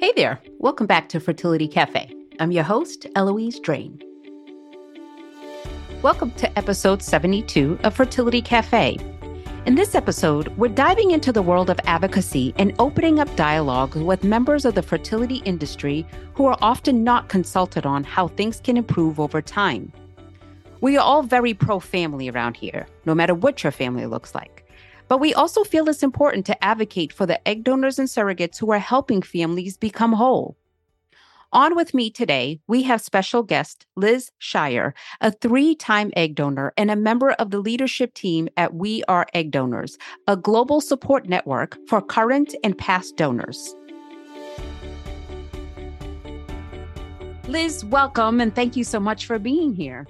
Hey there. Welcome back to Fertility Cafe. I'm your host, Eloise Drane. Welcome to episode 72 of Fertility Cafe. In this episode, we're diving into the world of advocacy and opening up dialogue with members of the fertility industry who are often not consulted on how things can improve over time. We are all very pro family around here, no matter what your family looks like. But we also feel it's important to advocate for the egg donors and surrogates who are helping families become whole. On with me today, we have special guest Liz Scheier, a three time egg donor and a member of the leadership team at We Are Egg Donors, a global support network for current and past donors. Liz, welcome and thank you so much for being here.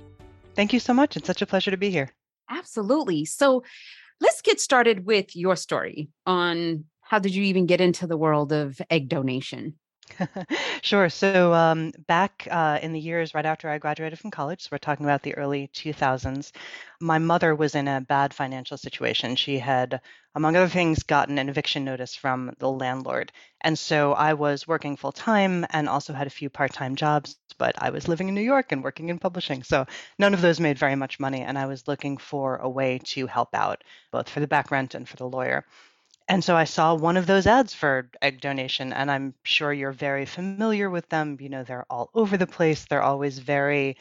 Thank you so much. It's such a pleasure to be here. Absolutely. So, let's get started with your story on how did you even get into the world of egg donation? sure. So um, back uh, in the years right after I graduated from college, so we're talking about the early 2000s, my mother was in a bad financial situation. She had, among other things, gotten an eviction notice from the landlord. And so I was working full time and also had a few part time jobs, but I was living in New York and working in publishing. So none of those made very much money. And I was looking for a way to help out, both for the back rent and for the lawyer. And so I saw one of those ads for egg donation, and I'm sure you're very familiar with them. You know, they're all over the place. They're always very,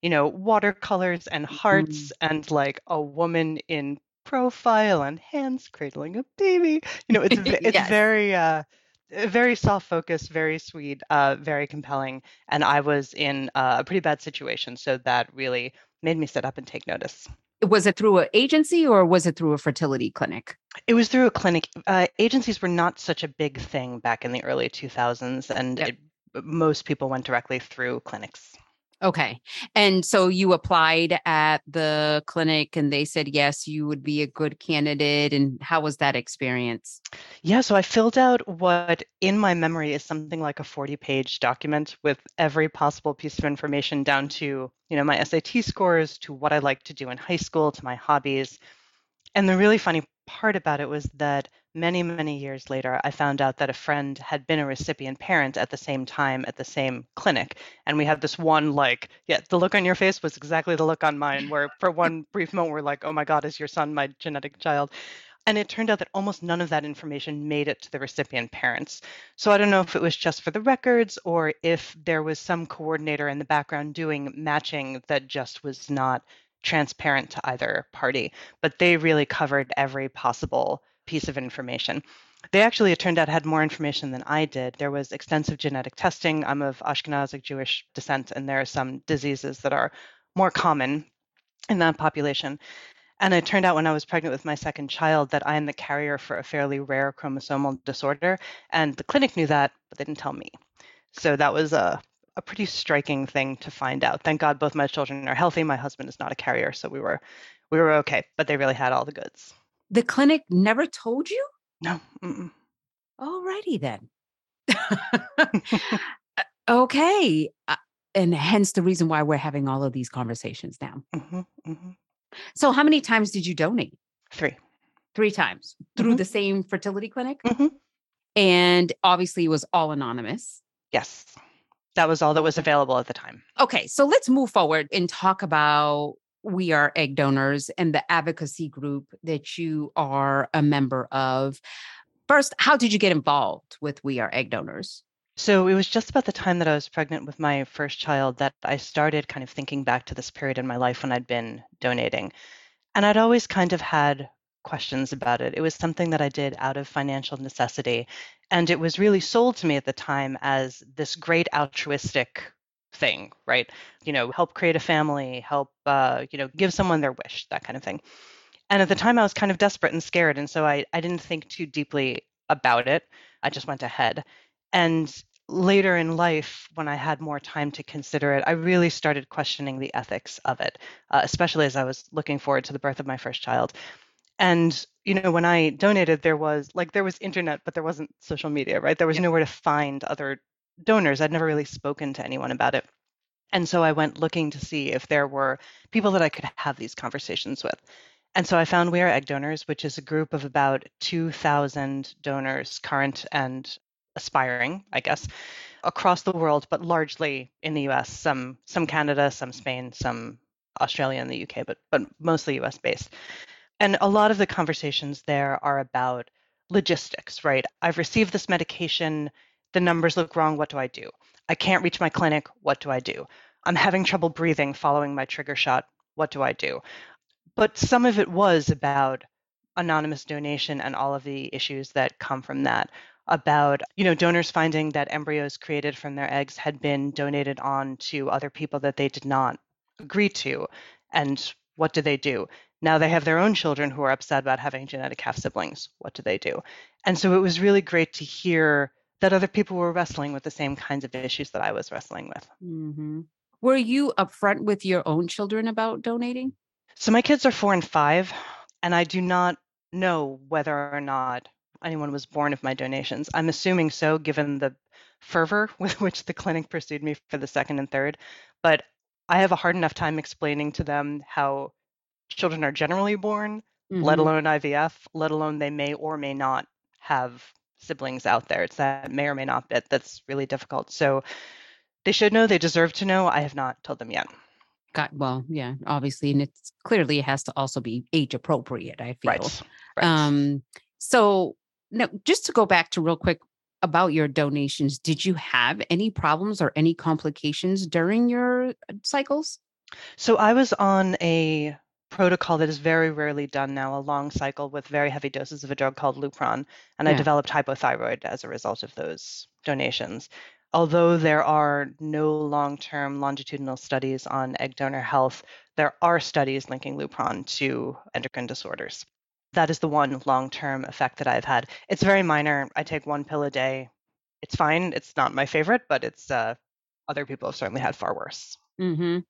you know, watercolors and hearts mm-hmm. and like a woman in profile and hands cradling a baby. You know, it's it's yes. very uh very soft focused, very sweet, uh, very compelling. And I was in uh, a pretty bad situation, so that really made me sit up and take notice was it through an agency or was it through a fertility clinic? It was through a clinic. Uh, agencies were not such a big thing back in the early 2000s, and yep. it, most people went directly through clinics. Okay. And so you applied at the clinic and they said, yes, you would be a good candidate. And how was that experience? Yeah. So I filled out what in my memory is something like a 40 page document with every possible piece of information down to, you know, my SAT scores, to what I like to do in high school, to my hobbies. And the really funny part about it was that many, many years later, I found out that a friend had been a recipient parent at the same time at the same clinic. And we had this one, like, yeah, the look on your face was exactly the look on mine, where for one brief moment we're like, oh my God, is your son my genetic child? And it turned out that almost none of that information made it to the recipient parents. So I don't know if it was just for the records or if there was some coordinator in the background doing matching that just was not transparent to either party. But they really covered every possible piece of information. They actually, it turned out, had more information than I did. There was extensive genetic testing. I'm of Ashkenazic Jewish descent, and there are some diseases that are more common in that population. And it turned out when I was pregnant with my second child that I am the carrier for a fairly rare chromosomal disorder. And the clinic knew that, but they didn't tell me. So that was a, a pretty striking thing to find out. Thank God both my children are healthy. My husband is not a carrier, so we were we were okay, but they really had all the goods. The clinic never told you? No. Mm-mm. Alrighty then. Uh, okay. Uh, and hence the reason why we're having all of these conversations now. Mm-hmm, mm-hmm. So, how many times did you donate? Three. Three times through mm-hmm. the same fertility clinic? Mm-hmm. And obviously, it was all anonymous. Yes. That was all that was available at the time. Okay. So, let's move forward and talk about we are egg donors and the advocacy group that you are a member of. First, how did you get involved with We Are Egg Donors? So it was just about the time that I was pregnant with my first child that I started kind of thinking back to this period in my life when I'd been donating. And I'd always kind of had questions about it. It was something that I did out of financial necessity. And it was really sold to me at the time as this great altruistic thing, right? You know, help create a family, help, uh, you know, give someone their wish, that kind of thing. And at the time, I was kind of desperate and scared. And so I, I didn't think too deeply about it. I just went ahead. And later in life, when I had more time to consider it, I really started questioning the ethics of it, uh, especially as I was looking forward to the birth of my first child. And you know, when I donated, there was like there was internet, but there wasn't social media, right? There was nowhere to find other donors. I'd never really spoken to anyone about it. And so I went looking to see if there were people that I could have these conversations with. And so I found We Are Egg Donors, which is a group of about 2,000 donors, current and aspiring, I guess, across the world, but largely in the US, some some Canada, some Spain, some Australia and the UK, but but mostly US based. And a lot of the conversations there are about logistics, right? I've received this medication, the numbers look wrong, what do I do? I can't reach my clinic, what do I do? I'm having trouble breathing following my trigger shot, what do I do? But some of it was about anonymous donation and all of the issues that come from that about you know donors finding that embryos created from their eggs had been donated on to other people that they did not agree to and what do they do now they have their own children who are upset about having genetic half siblings what do they do and so it was really great to hear that other people were wrestling with the same kinds of issues that i was wrestling with mm-hmm. were you upfront with your own children about donating so my kids are four and five and i do not know whether or not anyone was born of my donations. I'm assuming so, given the fervor with which the clinic pursued me for the second and third. But I have a hard enough time explaining to them how children are generally born, mm-hmm. let alone IVF, let alone they may or may not have siblings out there. It's that may or may not bit that's really difficult. So they should know, they deserve to know. I have not told them yet. Got well, yeah, obviously, and it's clearly it has to also be age appropriate. I feel. Right. right. Um. So now, just to go back to real quick about your donations, did you have any problems or any complications during your uh, cycles? So I was on a protocol that is very rarely done now, a long cycle with very heavy doses of a drug called Lupron, and yeah. I developed hypothyroid as a result of those donations. Although there are no long term longitudinal studies on egg donor health, there are studies linking Lupron to endocrine disorders that is the one long term effect that I've had. It's very minor. I take one pill a day. It's fine. It's not my favorite, but it's uh, other people have certainly had far worse. Mm-hmm.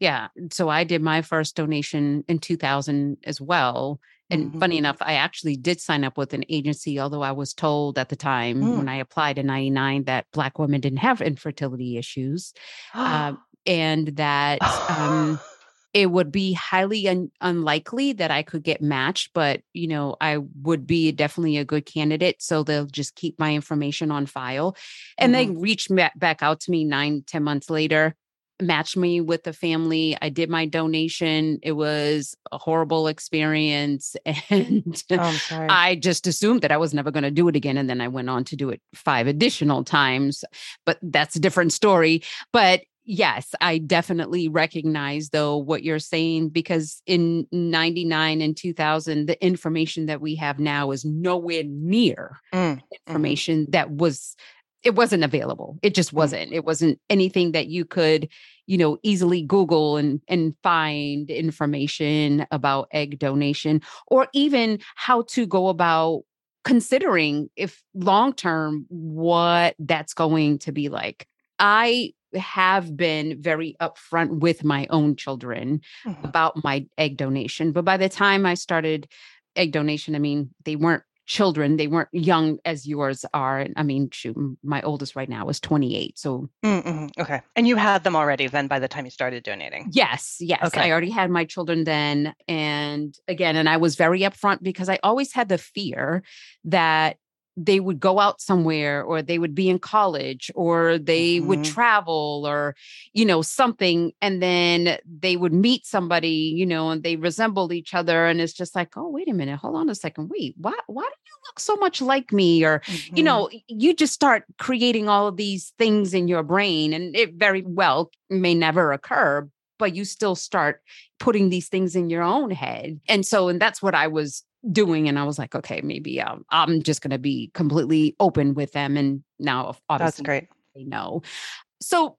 Yeah. So I did my first donation in 2000 as well. And mm-hmm. funny enough, I actually did sign up with an agency, although I was told at the time mm. when I applied in 99 that Black women didn't have infertility issues. uh, and that um, it would be highly un- unlikely that I could get matched, but you know, I would be definitely a good candidate. So they'll just keep my information on file. And mm-hmm. they reached back out to me nine, ten months later, matched me with the family. I did my donation. It was a horrible experience. And oh, I just assumed that I was never going to do it again. And then I went on to do it five additional times. But that's a different story. But yes, I definitely recognize though what you're saying because in 99 and 2000 the information that we have now is nowhere near mm, mm-hmm. information mm-hmm. that was it wasn't available. It just mm. wasn't. It wasn't anything that you could, you know, easily Google and and find information about egg donation or even how to go about considering if long term what that's going to be like. I have been very upfront with my own children mm-hmm. about my egg donation. But by the time I started egg donation, I mean, they weren't children, they weren't young as yours are. I mean, shoot, my oldest right now is 28. So, mm-hmm. okay. And you had them already then by the time you started donating? Yes, yes. Okay. I already had my children then. And again, and I was very upfront because I always had the fear that they would go out somewhere or they would be in college or they mm-hmm. would travel or you know something and then they would meet somebody you know and they resembled each other and it's just like oh wait a minute hold on a second wait why why do you look so much like me or mm-hmm. you know you just start creating all of these things in your brain and it very well may never occur but you still start putting these things in your own head and so and that's what i was doing and i was like okay maybe um, i'm just going to be completely open with them and now obviously that's great. they know. So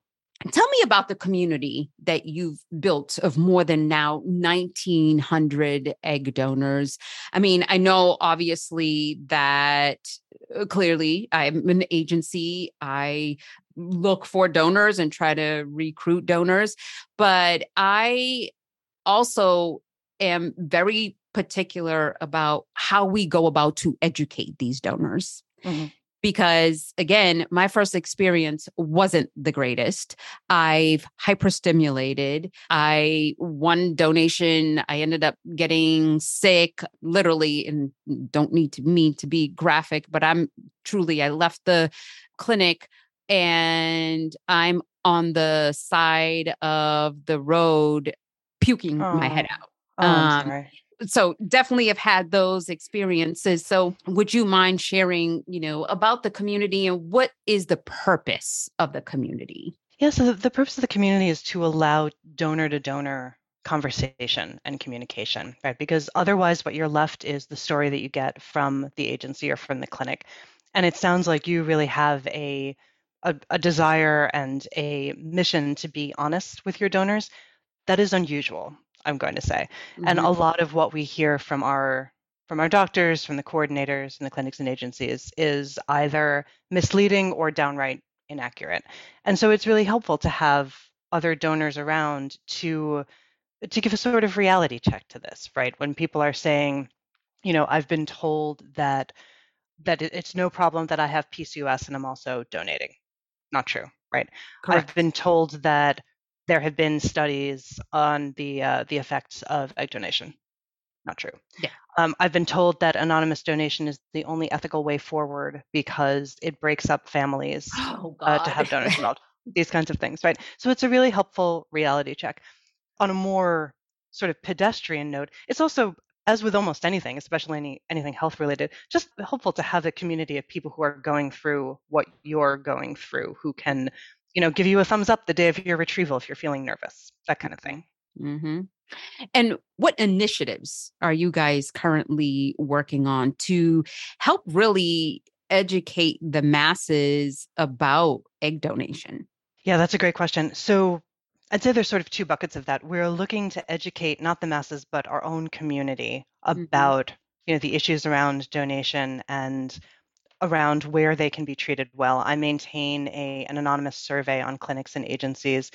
tell me about the community that you've built of more than now 1900 egg donors. I mean i know obviously that uh, clearly i'm an agency. I look for donors and try to recruit donors but i also am very particular about how we go about to educate these donors. Mm-hmm. because again, my first experience wasn't the greatest. I've hyperstimulated. I one donation, I ended up getting sick, literally, and don't need to me to be graphic, but I'm truly I left the clinic and I'm on the side of the road puking oh. my head out. Oh, um, so definitely have had those experiences. So would you mind sharing, you know, about the community and what is the purpose of the community? Yeah, so the purpose of the community is to allow donor to donor conversation and communication, right? Because otherwise, what you're left is the story that you get from the agency or from the clinic. And it sounds like you really have a, a, a desire and a mission to be honest with your donors. That is unusual. I'm going to say. Mm-hmm. And a mm-hmm. lot of what we hear from our from our doctors, from the coordinators and the clinics and agencies is either misleading or downright inaccurate. And so it's really helpful to have other donors around to to give a sort of reality check to this, right? When people are saying, you know, I've been told that that it's no problem that I have PCOS and I'm also donating. Not true, right? Correct. I've been told that there have been studies on the uh, the effects of egg donation. Not true. Yeah. Um, I've been told that anonymous donation is the only ethical way forward because it breaks up families oh, uh, to have donors involved. These kinds of things, right? So it's a really helpful reality check. On a more sort of pedestrian note, it's also as with almost anything, especially any, anything health related, just helpful to have a community of people who are going through what you're going through, who can you know, give you a thumbs up the day of your retrieval if you're feeling nervous, that kind of thing. Mm-hmm. And what initiatives are you guys currently working on to help really educate the masses about egg donation? Yeah, that's a great question. So I'd say there's sort of two buckets of that. We're looking to educate not the masses, but our own community mm-hmm. about mm-hmm. you know the issues around donation and around where they can be treated well. I maintain a, an anonymous survey on clinics and agencies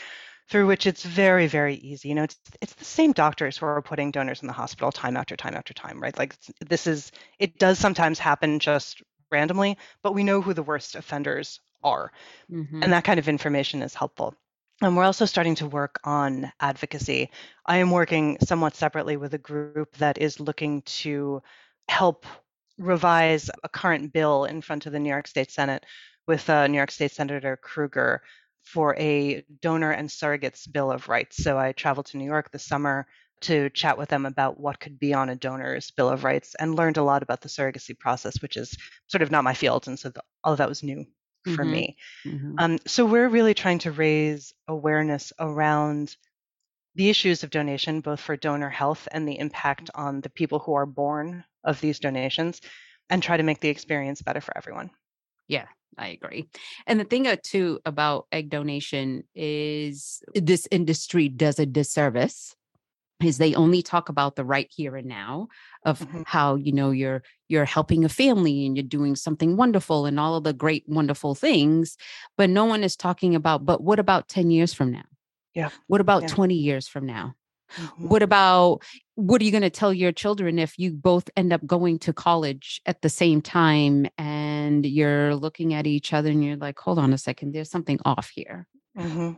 through which it's very, very easy. You know, it's it's the same doctors who are putting donors in the hospital time after time after time, right? Like this is it does sometimes happen just randomly, but we know who the worst offenders are. Mm-hmm. And that kind of information is helpful. And we're also starting to work on advocacy. I am working somewhat separately with a group that is looking to help revise a current bill in front of the New York State Senate with uh, New York State Senator Krueger for a donor and surrogates bill of rights. So I traveled to New York this summer to chat with them about what could be on a donor's bill of rights and learned a lot about the surrogacy process, which is sort of not my field. And so the, all of that was new for mm-hmm. me. Mm-hmm. Um, so we're really trying to raise awareness around the issues of donation, both for donor health and the impact on the people who are born of these donations, and try to make the experience better for everyone. Yeah, I agree. And the thing uh, too about egg donation is this industry does a disservice is they only talk about the right here and now of mm-hmm. how you know you're you're helping a family and you're doing something wonderful and all of the great wonderful things but no one is talking about but what about 10 years from now yeah. What about yeah. 20 years from now? Mm-hmm. What about what are you going to tell your children if you both end up going to college at the same time and you're looking at each other and you're like, hold on a second, there's something off here? Mm-hmm.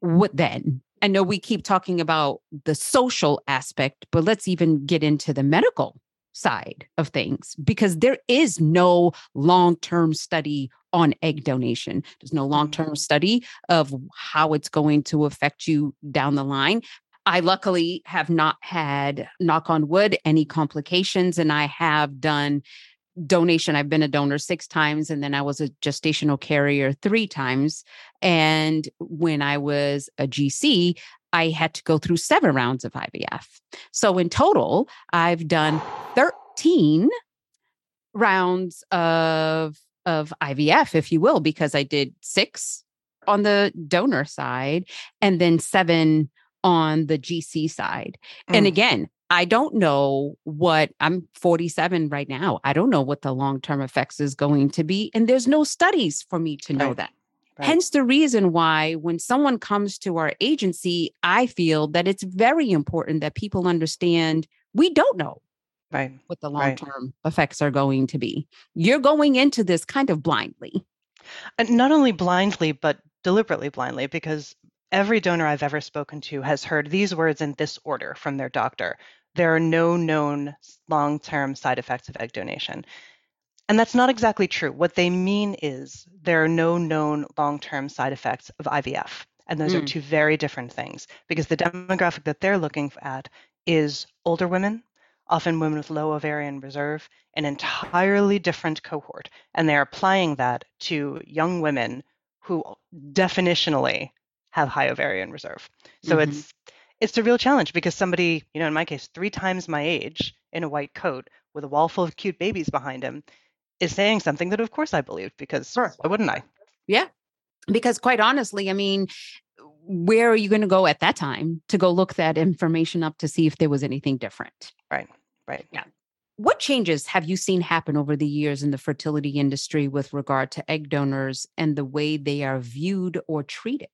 What then? I know we keep talking about the social aspect, but let's even get into the medical side of things because there is no long term study on egg donation. There's no long term mm-hmm. study of how it's going to affect you down the line. I luckily have not had, knock on wood, any complications, and I have done donation. I've been a donor six times, and then I was a gestational carrier three times. And when I was a GC, I had to go through seven rounds of IVF. So in total, I've done 13 rounds of of IVF, if you will, because I did six on the donor side and then seven on the GC side. Mm. And again, I don't know what I'm 47 right now. I don't know what the long term effects is going to be. And there's no studies for me to know right. that. Right. Hence the reason why when someone comes to our agency, I feel that it's very important that people understand we don't know. right. what the long term right. effects are going to be. You're going into this kind of blindly. And not only blindly, but deliberately blindly, because every donor I've ever spoken to has heard these words in this order from their doctor. There are no known long term side effects of egg donation. And that's not exactly true. What they mean is there are no known long term side effects of IVF. And those mm. are two very different things because the demographic that they're looking at is older women, often women with low ovarian reserve, an entirely different cohort. And they're applying that to young women who definitionally have high ovarian reserve. So mm-hmm. it's it's a real challenge because somebody, you know, in my case, three times my age in a white coat with a wall full of cute babies behind him is saying something that of course I believed because sure. why wouldn't I? Yeah. Because quite honestly, I mean, where are you going to go at that time to go look that information up to see if there was anything different? Right. Right. Yeah. What changes have you seen happen over the years in the fertility industry with regard to egg donors and the way they are viewed or treated?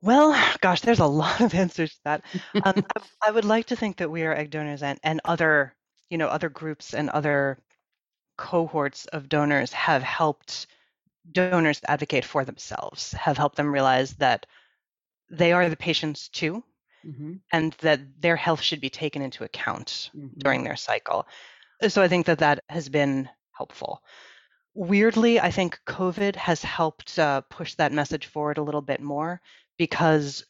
Well, gosh, there's a lot of answers to that. Um, I, I would like to think that we are egg donors and, and other, you know, other groups and other cohorts of donors have helped donors advocate for themselves, have helped them realize that they are the patients too, mm-hmm. and that their health should be taken into account mm-hmm. during their cycle. So I think that that has been helpful. Weirdly, I think COVID has helped uh, push that message forward a little bit more because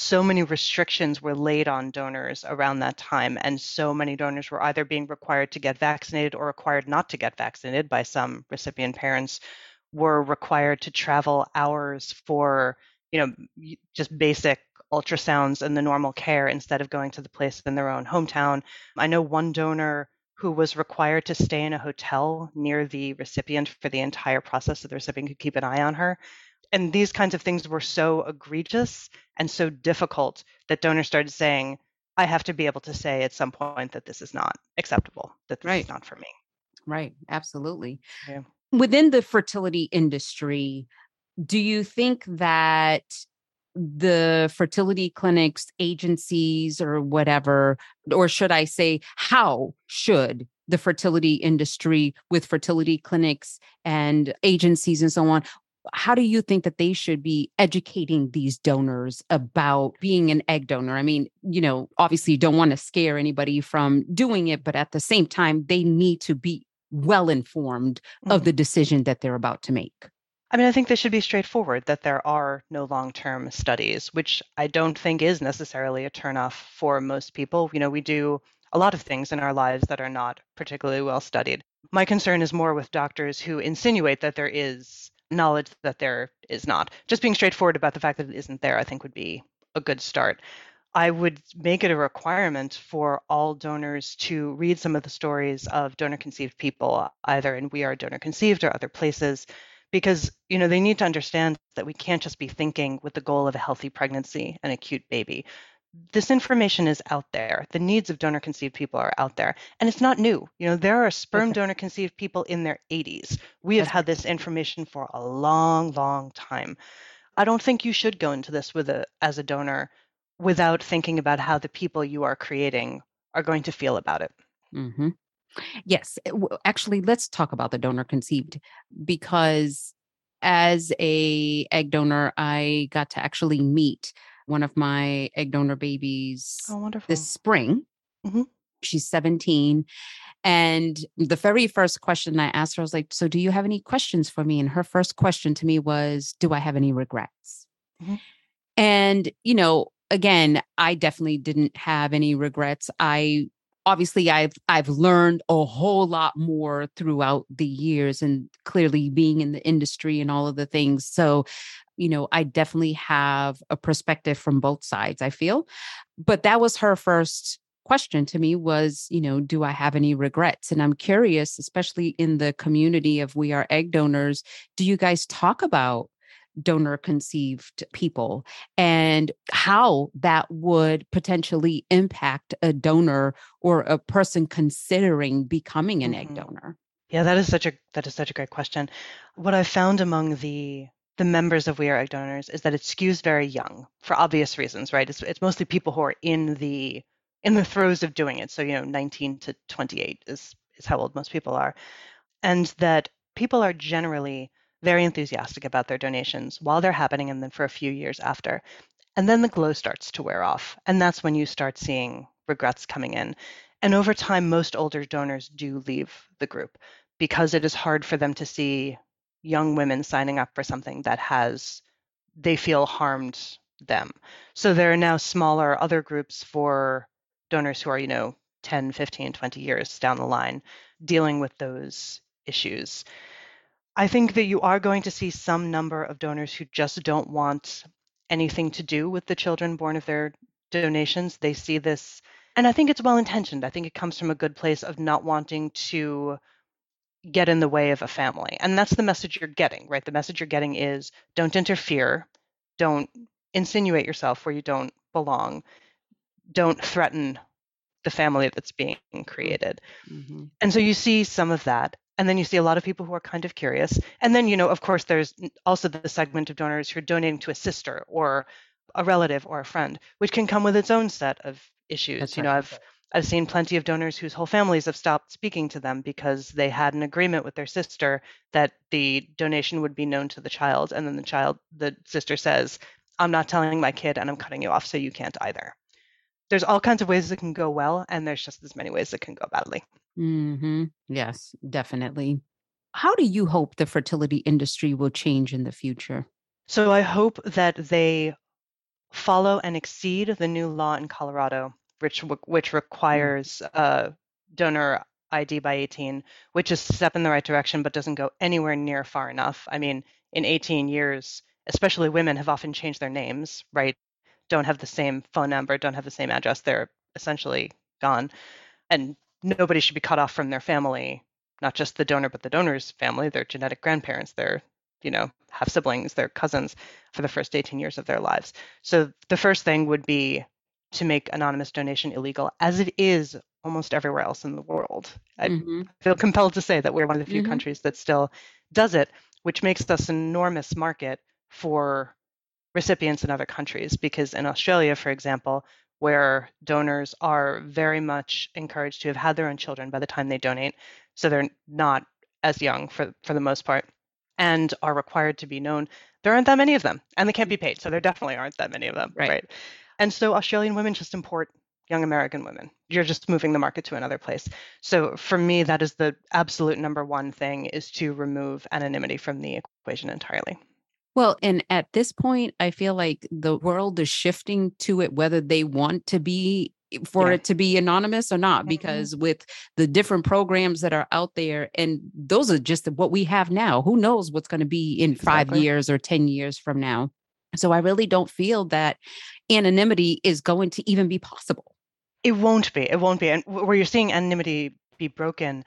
so many restrictions were laid on donors around that time, and so many donors were either being required to get vaccinated or required not to get vaccinated by some recipient parents, were required to travel hours for, you know, just basic ultrasounds and the normal care instead of going to the place in their own hometown. I know one donor who was required to stay in a hotel near the recipient for the entire process so the recipient could keep an eye on her and these kinds of things were so egregious and so difficult that donors started saying, I have to be able to say at some point that this is not acceptable, that this right. is not for me. Right. Absolutely. Yeah. Within the fertility industry, do you think that the fertility clinics, agencies, or whatever, or should I say, how should the fertility industry with fertility clinics and agencies and so on how do you think that they should be educating these donors about being an egg donor? I mean, you know, obviously you don't want to scare anybody from doing it, but at the same time, they need to be well informed mm-hmm. of the decision that they're about to make. I mean, I think they should be straightforward that there are no long term studies, which I don't think is necessarily a turnoff for most people. You know, we do a lot of things in our lives that are not particularly well studied. My concern is more with doctors who insinuate that there is knowledge that there is not. Just being straightforward about the fact that it isn't there, I think, would be a good start. I would make it a requirement for all donors to read some of the stories of donor conceived people, either in We Are Donor Conceived or other places, because you know they need to understand that we can't just be thinking with the goal of a healthy pregnancy and a cute baby this information is out there. The needs of donor conceived people are out there. And it's not new. You know, there are sperm donor conceived people in their 80s. We have had this information for a long, long time. I don't think you should go into this with a as a donor without thinking about how the people you are creating are going to feel about it. Mm-hmm. Yes, eh, actually, let's talk about the donor conceived because as a egg donor, I got to actually meet one of my egg donor babies oh, wonderful. this spring. Mm-hmm. She's 17. And the very first question I asked her, I was like, So, do you have any questions for me? And her first question to me was, Do I have any regrets? Mm-hmm. And, you know, again, I definitely didn't have any regrets. I obviously I've I've learned a whole lot more throughout the years and clearly being in the industry and all of the things. So you know, I definitely have a perspective from both sides, I feel. But that was her first question to me was, you know, do I have any regrets? And I'm curious, especially in the community of We Are Egg Donors, do you guys talk about donor conceived people and how that would potentially impact a donor or a person considering becoming an mm-hmm. egg donor? Yeah, that is such a that is such a great question. What I found among the the members of We Are Egg Donors is that it skews very young for obvious reasons, right? It's, it's mostly people who are in the in the throes of doing it. So, you know, 19 to 28 is, is how old most people are. And that people are generally very enthusiastic about their donations while they're happening and then for a few years after. And then the glow starts to wear off. And that's when you start seeing regrets coming in. And over time, most older donors do leave the group because it is hard for them to see young women signing up for something that has, they feel harmed them. So there are now smaller other groups for donors who are, you know, 10, 15, 20 years down the line dealing with those issues. I think that you are going to see some number of donors who just don't want anything to do with the children born of their donations. They see this, and I think it's well intentioned. I think it comes from a good place of not wanting to get in the way of a family. And that's the message you're getting, right? The message you're getting is don't interfere, don't insinuate yourself where you don't belong, don't threaten the family that's being created. Mm-hmm. And so you see some of that. And then you see a lot of people who are kind of curious. And then, you know, of course, there's also the segment of donors who are donating to a sister or a relative or a friend, which can come with its own set of issues. That's you know, I've I've seen plenty of donors whose whole families have stopped speaking to them because they had an agreement with their sister that the donation would be known to the child, and then the child, the sister says, "I'm not telling my kid, and I'm cutting you off, so you can't either." There's all kinds of ways that can go well, and there's just as many ways that can go badly. Mm-hmm. Yes, definitely. How do you hope the fertility industry will change in the future? So I hope that they follow and exceed the new law in Colorado, which which mm. requires uh, donor ID by 18, which is a step in the right direction, but doesn't go anywhere near far enough. I mean, in 18 years, especially women have often changed their names, right? Don't have the same phone number, don't have the same address. They're essentially gone. And nobody should be cut off from their family, not just the donor, but the donor's family, their genetic grandparents, their, you know, half siblings, their cousins for the first 18 years of their lives. So the first thing would be to make anonymous donation illegal, as it is almost everywhere else in the world. Mm-hmm. I feel compelled to say that we're one of the few mm-hmm. countries that still does it, which makes us an enormous market for recipients in other countries. Because in Australia, for example, where donors are very much encouraged to have had their own children by the time they donate. So they're not as young for, for the most part and are required to be known. There aren't that many of them and they can't be paid. So there definitely aren't that many of them. Right. right? And so Australian women just import young American women. You're just moving the market to another place. So for me, that is the absolute number one thing is to remove anonymity from the equation entirely. Well, and at this point, I feel like the world is shifting to it, whether they want to be for yeah. it to be anonymous or not, mm-hmm. because mm-hmm. with the different programs that are out there, and those are just what we have now. Who knows what's going to be in exactly. five years or 10 years from now? So I really don't feel that anonymity is going to even be possible. It won't be. It won't be. And where you're seeing anonymity be broken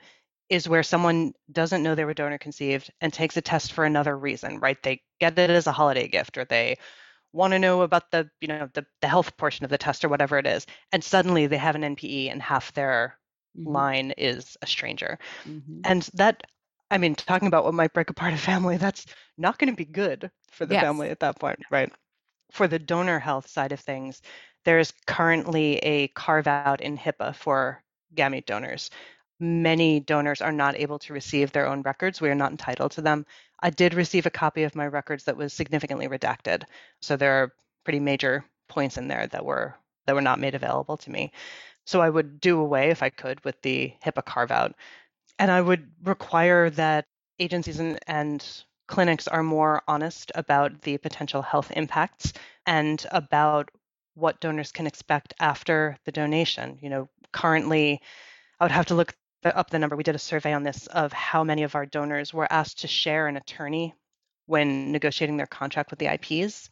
is where someone doesn't know they were donor conceived and takes a test for another reason, right? They get it as a holiday gift or they want to know about the, you know, the, the health portion of the test or whatever it is. And suddenly they have an NPE and half their mm-hmm. line is a stranger. Mm-hmm. And that, I mean, talking about what might break apart a family, that's not going to be good for the yes. family at that point, right? For the donor health side of things, there is currently a carve out in HIPAA for gamete donors many donors are not able to receive their own records. We are not entitled to them. I did receive a copy of my records that was significantly redacted. So there are pretty major points in there that were that were not made available to me. So I would do away if I could with the HIPAA carve out. And I would require that agencies and, and clinics are more honest about the potential health impacts and about what donors can expect after the donation. You know, currently I would have to look up the number. We did a survey on this of how many of our donors were asked to share an attorney when negotiating their contract with the IPs.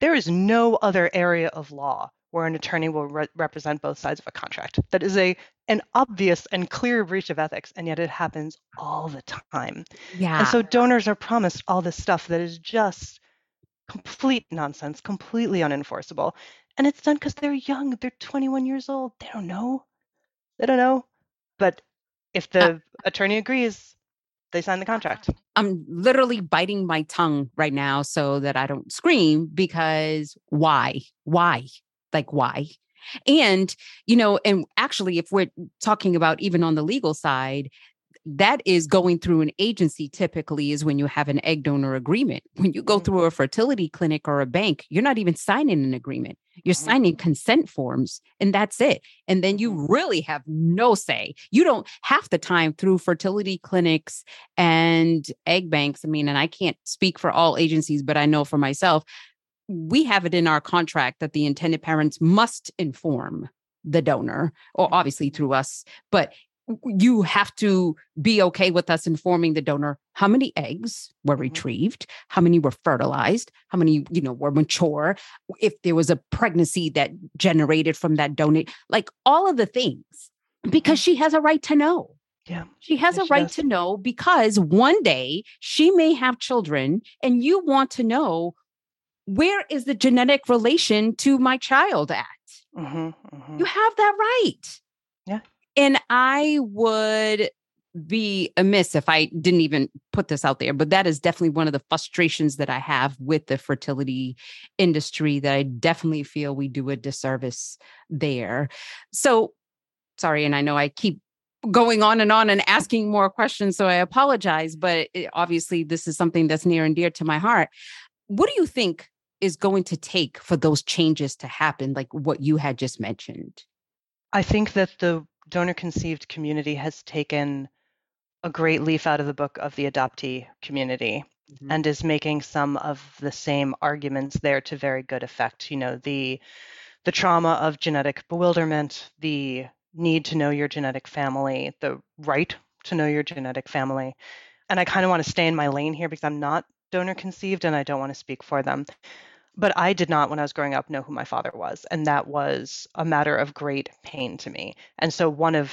There is no other area of law where an attorney will re- represent both sides of a contract. That is a an obvious and clear breach of ethics, and yet it happens all the time. Yeah. And so donors are promised all this stuff that is just complete nonsense, completely unenforceable. And it's done because they're young. They're 21 years old. They don't know. They don't know. But if the uh, attorney agrees, they sign the contract. I'm literally biting my tongue right now so that I don't scream because why? Why? Like, why? And, you know, and actually, if we're talking about even on the legal side, that is going through an agency typically is when you have an egg donor agreement. When you go mm-hmm. through a fertility clinic or a bank, you're not even signing an agreement. You're mm-hmm. signing consent forms and that's it. And then you mm-hmm. really have no say. You don't half the time through fertility clinics and egg banks. I mean, and I can't speak for all agencies, but I know for myself, we have it in our contract that the intended parents must inform the donor or mm-hmm. obviously through us but you have to be okay with us informing the donor how many eggs were mm-hmm. retrieved how many were fertilized how many you know were mature if there was a pregnancy that generated from that donate like all of the things because mm-hmm. she has a right to know yeah she has yeah, a right to know because one day she may have children and you want to know where is the genetic relation to my child at mm-hmm, mm-hmm. you have that right yeah and I would be amiss if I didn't even put this out there, but that is definitely one of the frustrations that I have with the fertility industry that I definitely feel we do a disservice there. So, sorry, and I know I keep going on and on and asking more questions, so I apologize, but it, obviously this is something that's near and dear to my heart. What do you think is going to take for those changes to happen, like what you had just mentioned? I think that the donor conceived community has taken a great leaf out of the book of the adoptee community mm-hmm. and is making some of the same arguments there to very good effect. You know, the the trauma of genetic bewilderment, the need to know your genetic family, the right to know your genetic family. And I kind of want to stay in my lane here because I'm not donor conceived and I don't want to speak for them. But I did not, when I was growing up, know who my father was. And that was a matter of great pain to me. And so, one of,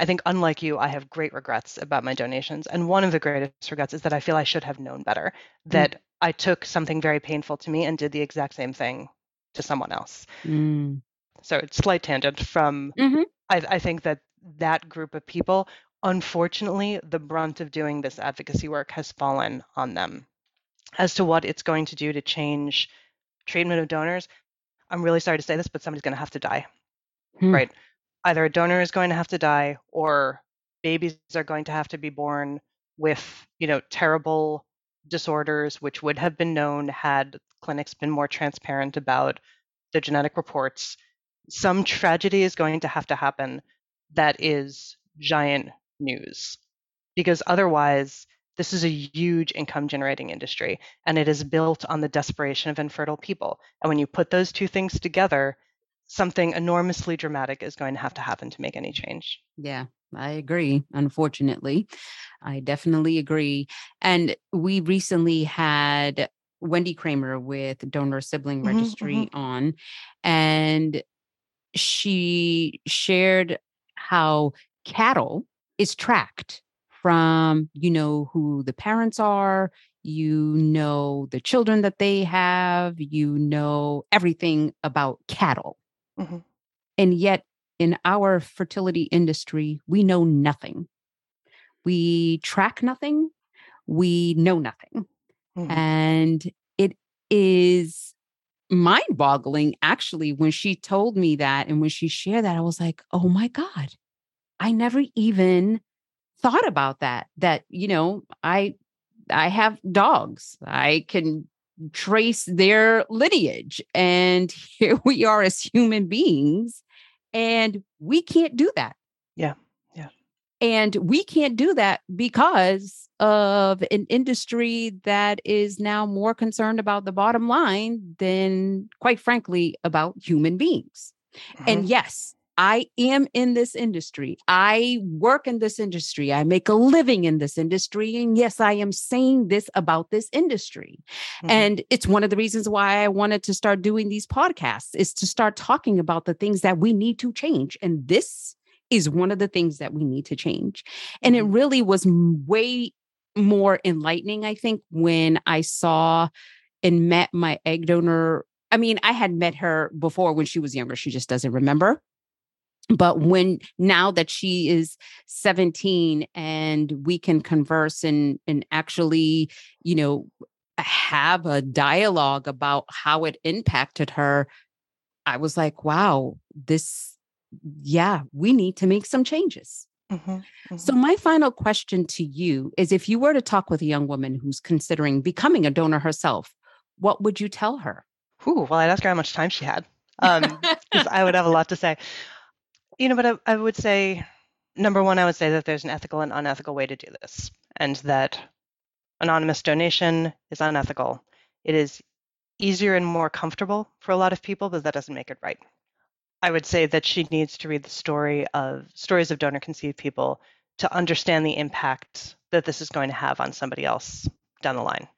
I think, unlike you, I have great regrets about my donations. And one of the greatest regrets is that I feel I should have known better, mm. that mm. I took something very painful to me and did the exact same thing to someone else. Mm. So, it's slight tangent from, mm-hmm. I, I think that that group of people, unfortunately, the brunt of doing this advocacy work has fallen on them as to what it's going to do to change treatment of donors, I'm really sorry to say this, but somebody's going to have to die, hmm. right? Either a donor is going to have to die, or babies are going to have to be born with, you know, terrible disorders, which would have been known had clinics been more transparent about the genetic reports. Some tragedy is going to have to happen that is giant news, because otherwise this is a huge income generating industry, and it is built on the desperation of infertile people. And when you put those two things together, something enormously dramatic is going to have to happen to make any change. Yeah, I agree. Unfortunately, I definitely agree. And we recently had Wendy Kramer with Donor Sibling mm-hmm, Registry mm-hmm. on, and she shared how cattle is tracked from you know who the parents are you know the children that they have you know everything about cattle. Mm-hmm. and yet in our fertility industry we know nothing. We track nothing. We know nothing. Mm-hmm. and it is mind boggling actually when she told me that and when she shared that i was like oh my god. I never even thought about that that you know i i have dogs. I can trace their lineage and here we are as human beings and we can't do that. Yeah yeah. And we can't do that because of an industry that is now more concerned about the bottom line than quite frankly about human beings. Mm-hmm. and yes I am in this industry. I work in this industry. I make a living in this industry. And yes, I am saying this about this industry. Mm-hmm. And it's one of the reasons why I wanted to start doing these podcasts is to start talking about the things that we need to change. And this is one of the things that we need to change. And it mm-hmm. really was way more enlightening, I think, when I saw and met my egg donor. I mean, I had met her before when she was younger. She just doesn't remember but when now that she is 17 and we can converse and and actually you know have a dialogue about how it impacted her I was like, wow, this, yeah, we need to make some changes. Mm-hmm, mm-hmm. So, my final question to you is if you were to talk with a young woman who's considering becoming a donor herself, what would you tell her? Ooh, well, I'd ask her how much time she had, because um, I would have a lot to say. You know, but I, I would say, number one, I would say that there's an ethical and unethical way to do this, and that anonymous donation is unethical. It is easier and more comfortable for a lot of people, but that doesn't make it right. I would say that she needs to read the story of stories of donor conceived people to understand the impact that this is going to have on somebody else down the line.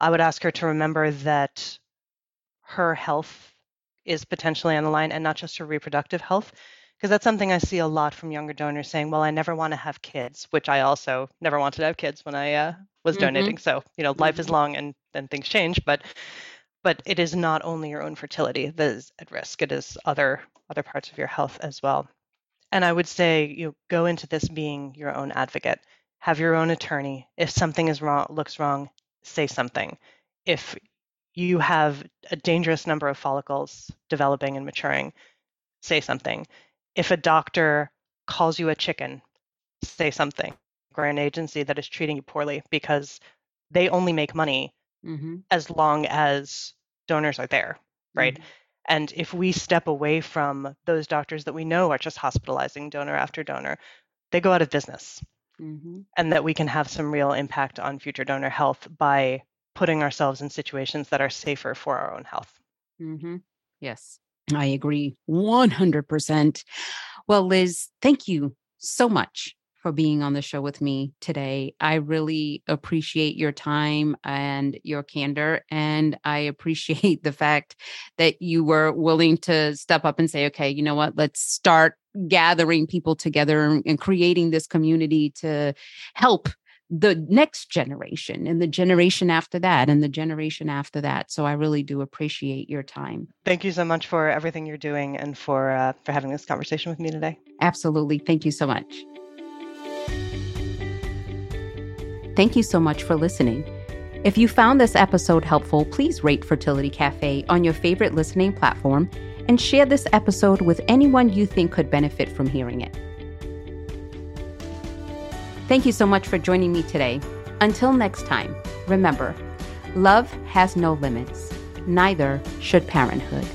I would ask her to remember that her health is potentially on the line and not just her reproductive health, because that's something I see a lot from younger donors saying, well, I never want to have kids, which I also never wanted to have kids when I uh, was mm-hmm. donating. So, you know, mm-hmm. life is mm-hmm. long and then things change, but but it is not only your own fertility that is at risk, it is other other parts of your health as well. And I would say you know, go into this being your own advocate. Have your own attorney. If something is wrong, looks wrong, say something. If you have a dangerous number of follicles developing and maturing, say something. If a doctor calls you a chicken, say something. Or an agency that is treating you poorly because they only make money mm-hmm. as long as donors are there, right? Mm-hmm. And if we step away from those doctors that we know are just hospitalizing donor after donor, they go out of business. Mm-hmm. And that we can have some real impact on future donor health by putting ourselves in situations that are safer for our own health. Mm-hmm. Yes, I agree 100%. Well, Liz, thank you so much for being on the show with me today. I really appreciate your time and your candor. And I appreciate the fact that you were willing to step up and say, okay, you know what, let's start gathering people together and creating this community to help the next generation and the generation after that and the generation after that. So i really do appreciate your time. Thank you so much for everything you're doing and for uh, for having this conversation with me today. Absolutely. Thank you so much. Thank you so much for listening. If you found this episode helpful please rate fertility cafe on your favorite listening platform and share this episode with anyone you think could benefit from hearing it Thank you so much for joining me today. Until next time, remember love has no limits, neither should parenthood.